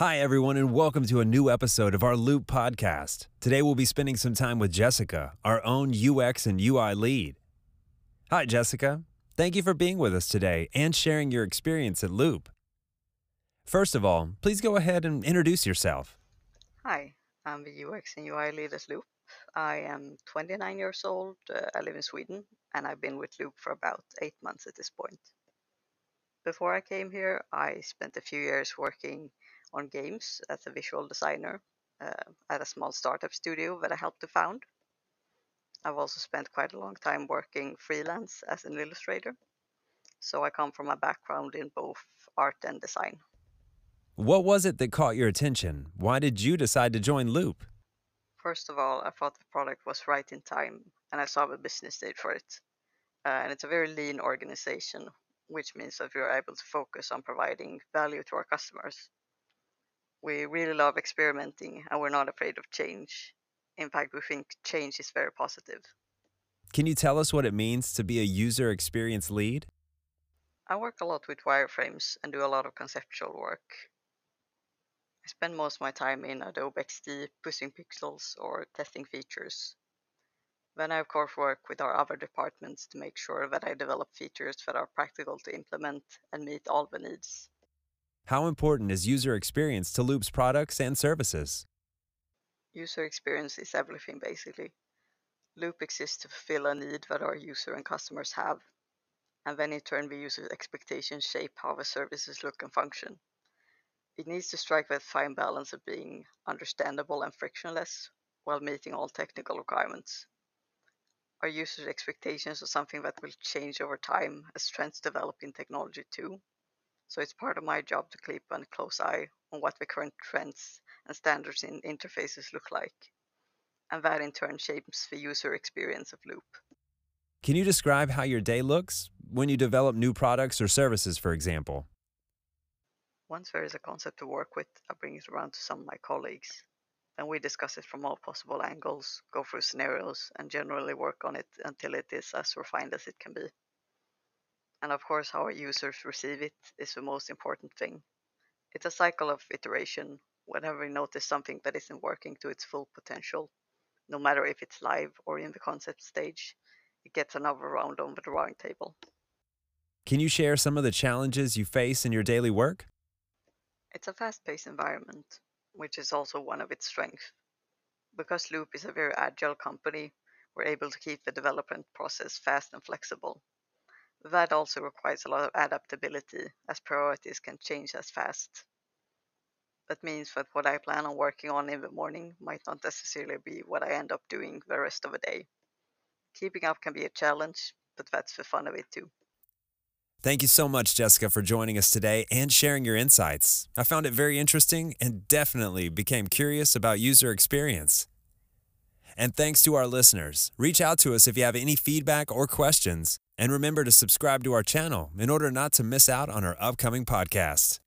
Hi, everyone, and welcome to a new episode of our Loop podcast. Today, we'll be spending some time with Jessica, our own UX and UI lead. Hi, Jessica. Thank you for being with us today and sharing your experience at Loop. First of all, please go ahead and introduce yourself. Hi, I'm the UX and UI lead at Loop. I am 29 years old. Uh, I live in Sweden, and I've been with Loop for about eight months at this point. Before I came here, I spent a few years working on games as a visual designer uh, at a small startup studio that I helped to found. I've also spent quite a long time working freelance as an illustrator. So I come from a background in both art and design. What was it that caught your attention? Why did you decide to join Loop? First of all, I thought the product was right in time and I saw the business need for it. Uh, and it's a very lean organization, which means that we are able to focus on providing value to our customers we really love experimenting and we're not afraid of change. In fact, we think change is very positive. Can you tell us what it means to be a user experience lead? I work a lot with wireframes and do a lot of conceptual work. I spend most of my time in Adobe XD pushing pixels or testing features. Then I of course work with our other departments to make sure that I develop features that are practical to implement and meet all the needs. How important is user experience to Loop's products and services? User experience is everything basically. Loop exists to fulfill a need that our user and customers have, and then in turn the user's expectations shape how the services look and function. It needs to strike that fine balance of being understandable and frictionless while meeting all technical requirements. Our users' expectations are something that will change over time as trends develop in technology too, so it's part of my job to keep a close eye on what the current trends and standards in interfaces look like. And that in turn shapes the user experience of Loop. Can you describe how your day looks when you develop new products or services, for example? Once there is a concept to work with, I bring it around to some of my colleagues. Then we discuss it from all possible angles, go through scenarios, and generally work on it until it is as refined as it can be. And of course, how our users receive it is the most important thing. It's a cycle of iteration. Whenever we notice something that isn't working to its full potential, no matter if it's live or in the concept stage, it gets another round on the drawing table. Can you share some of the challenges you face in your daily work? It's a fast paced environment, which is also one of its strengths. Because Loop is a very agile company, we're able to keep the development process fast and flexible. That also requires a lot of adaptability as priorities can change as fast. That means that what I plan on working on in the morning might not necessarily be what I end up doing the rest of the day. Keeping up can be a challenge, but that's the fun of it too. Thank you so much, Jessica, for joining us today and sharing your insights. I found it very interesting and definitely became curious about user experience. And thanks to our listeners. Reach out to us if you have any feedback or questions. And remember to subscribe to our channel in order not to miss out on our upcoming podcast.